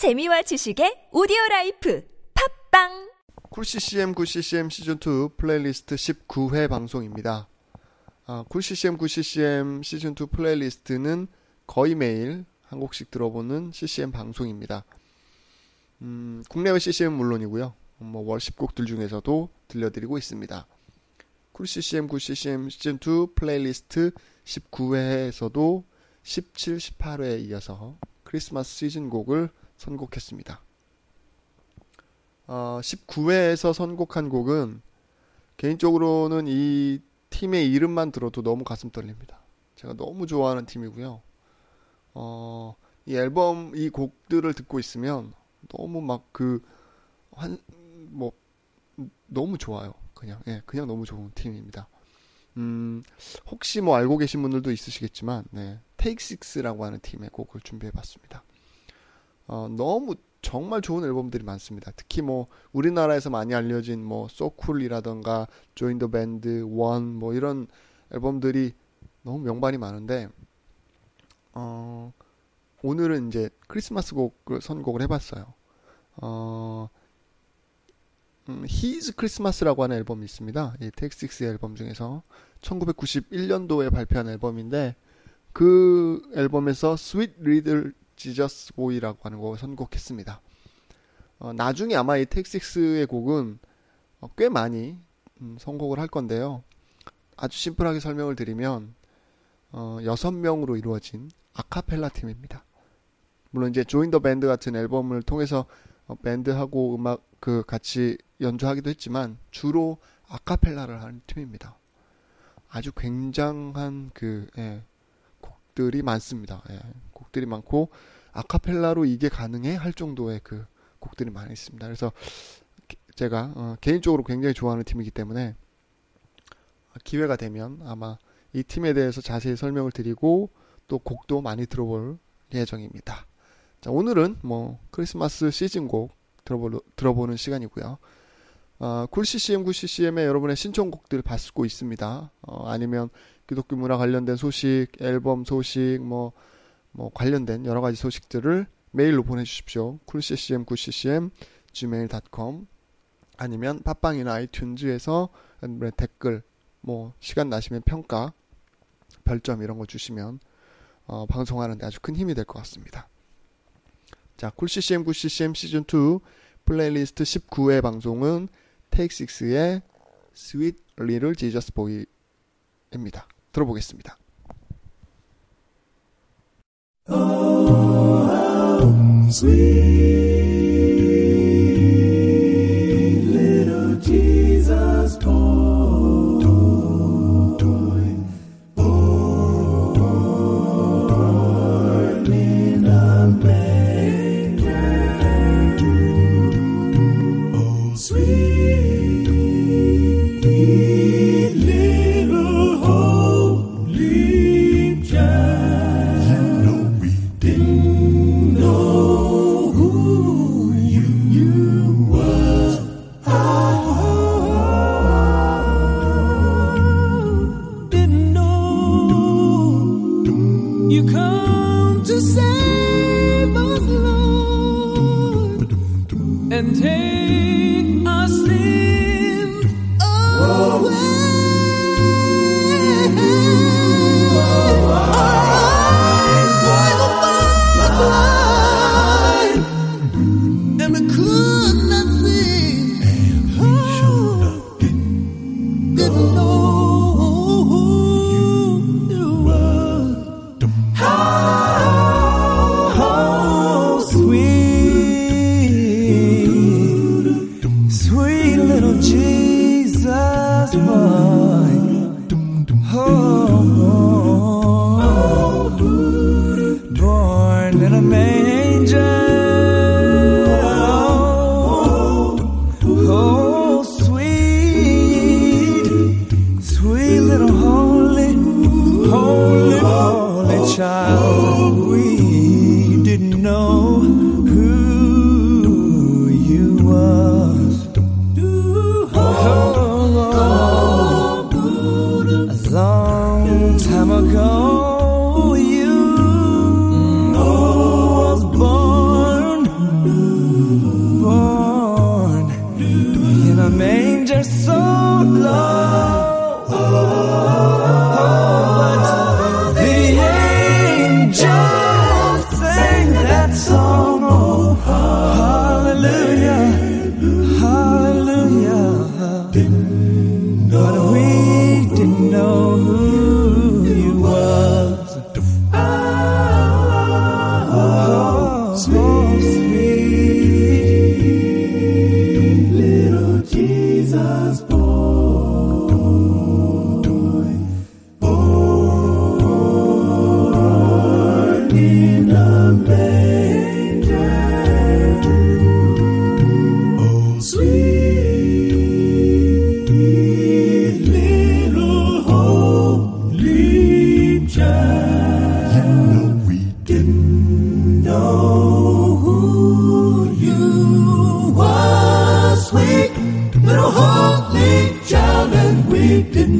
재미와 지식의 오디오 라이프 팝빵 쿨CCM 9CCM 시즌2 플레이리스트 19회 방송입니다. 아, cool CCM good CCM 시즌2 playlist는 거의 매일 한 곡씩 들어보는 CCM 방송입니다. 음, 국내외 CCM은 물론이고요. 뭐월 10곡들 중에서도 들려드리고 있습니다. cool CCM good CCM 시즌2 플레이리스트 19회에서도 17, 18회에 이어서 크리스마스 시즌 곡을 선곡했습니다. 어, 19회에서 선곡한 곡은 개인적으로는 이 팀의 이름만 들어도 너무 가슴 떨립니다. 제가 너무 좋아하는 팀이고요. 어, 이 앨범 이 곡들을 듣고 있으면 너무 막 그 한 뭐 너무 좋아요. 그냥 예, 그냥 너무 좋은 팀입니다. 음, 혹시 뭐 알고 계신 분들도 있으시겠지만 네, 테이크 식스라고 하는 팀의 곡을 준비해 봤습니다. 어, 너무 정말 좋은 앨범들이 많습니다. 특히 뭐 우리나라에서 많이 알려진 뭐 소쿨이라던가 조인 더 밴드 원 뭐 이런 앨범들이 너무 명반이 많은데 어 오늘은 이제 크리스마스 곡을 선곡을 해봤어요. 어 음, His Christmas라고 하는 앨범이 있습니다. 이 텍스틱스 앨범 중에서 1991년도에 발표한 앨범인데 그 앨범에서 Sweet Little Jesus Boy라고 하는 곡을 선곡했습니다. 어, 나중에 아마 이 텍식스의 곡은 어, 꽤 많이 음, 선곡을 할 건데요. 아주 심플하게 설명을 드리면 어, 6명으로 이루어진 아카펠라 팀입니다. 물론 이제 조인 더 밴드 같은 앨범을 통해서 어, 밴드하고 음악 그 같이 연주하기도 했지만 주로 아카펠라를 하는 팀입니다. 아주 굉장한 그 예, 곡들이 많습니다. 예, 곡들이 많고 아카펠라로 이게 가능해 할 정도의 그 곡들이 많이 있습니다. 그래서 제가 어, 개인적으로 굉장히 좋아하는 팀이기 때문에 기회가 되면 아마 이 팀에 대해서 자세히 설명을 드리고 또 곡도 많이 들어볼 예정입니다. 자, 오늘은 뭐 크리스마스 시즌 곡 들어보, 들어보는 시간이고요. 어, cool CCM, good CCM에 여러분의 신청곡들 받고 있습니다. 어, 아니면 기독교 문화 관련된 소식, 앨범 소식, 뭐, 뭐 관련된 여러 가지 소식들을 메일로 보내주십시오. cool ccm, good ccm, gmail.com 아니면 팟빵이나 아이튠즈에서 댓글, 뭐 시간 나시면 평가, 별점 이런 거 주시면 어, 방송하는데 아주 큰 힘이 될 것 같습니다. 자, cool ccm, good ccm 시즌 2 플레이리스트 19회 방송은 Take 6의 Sweet Little Jesus Boy입니다. 들어보겠습니다. didn't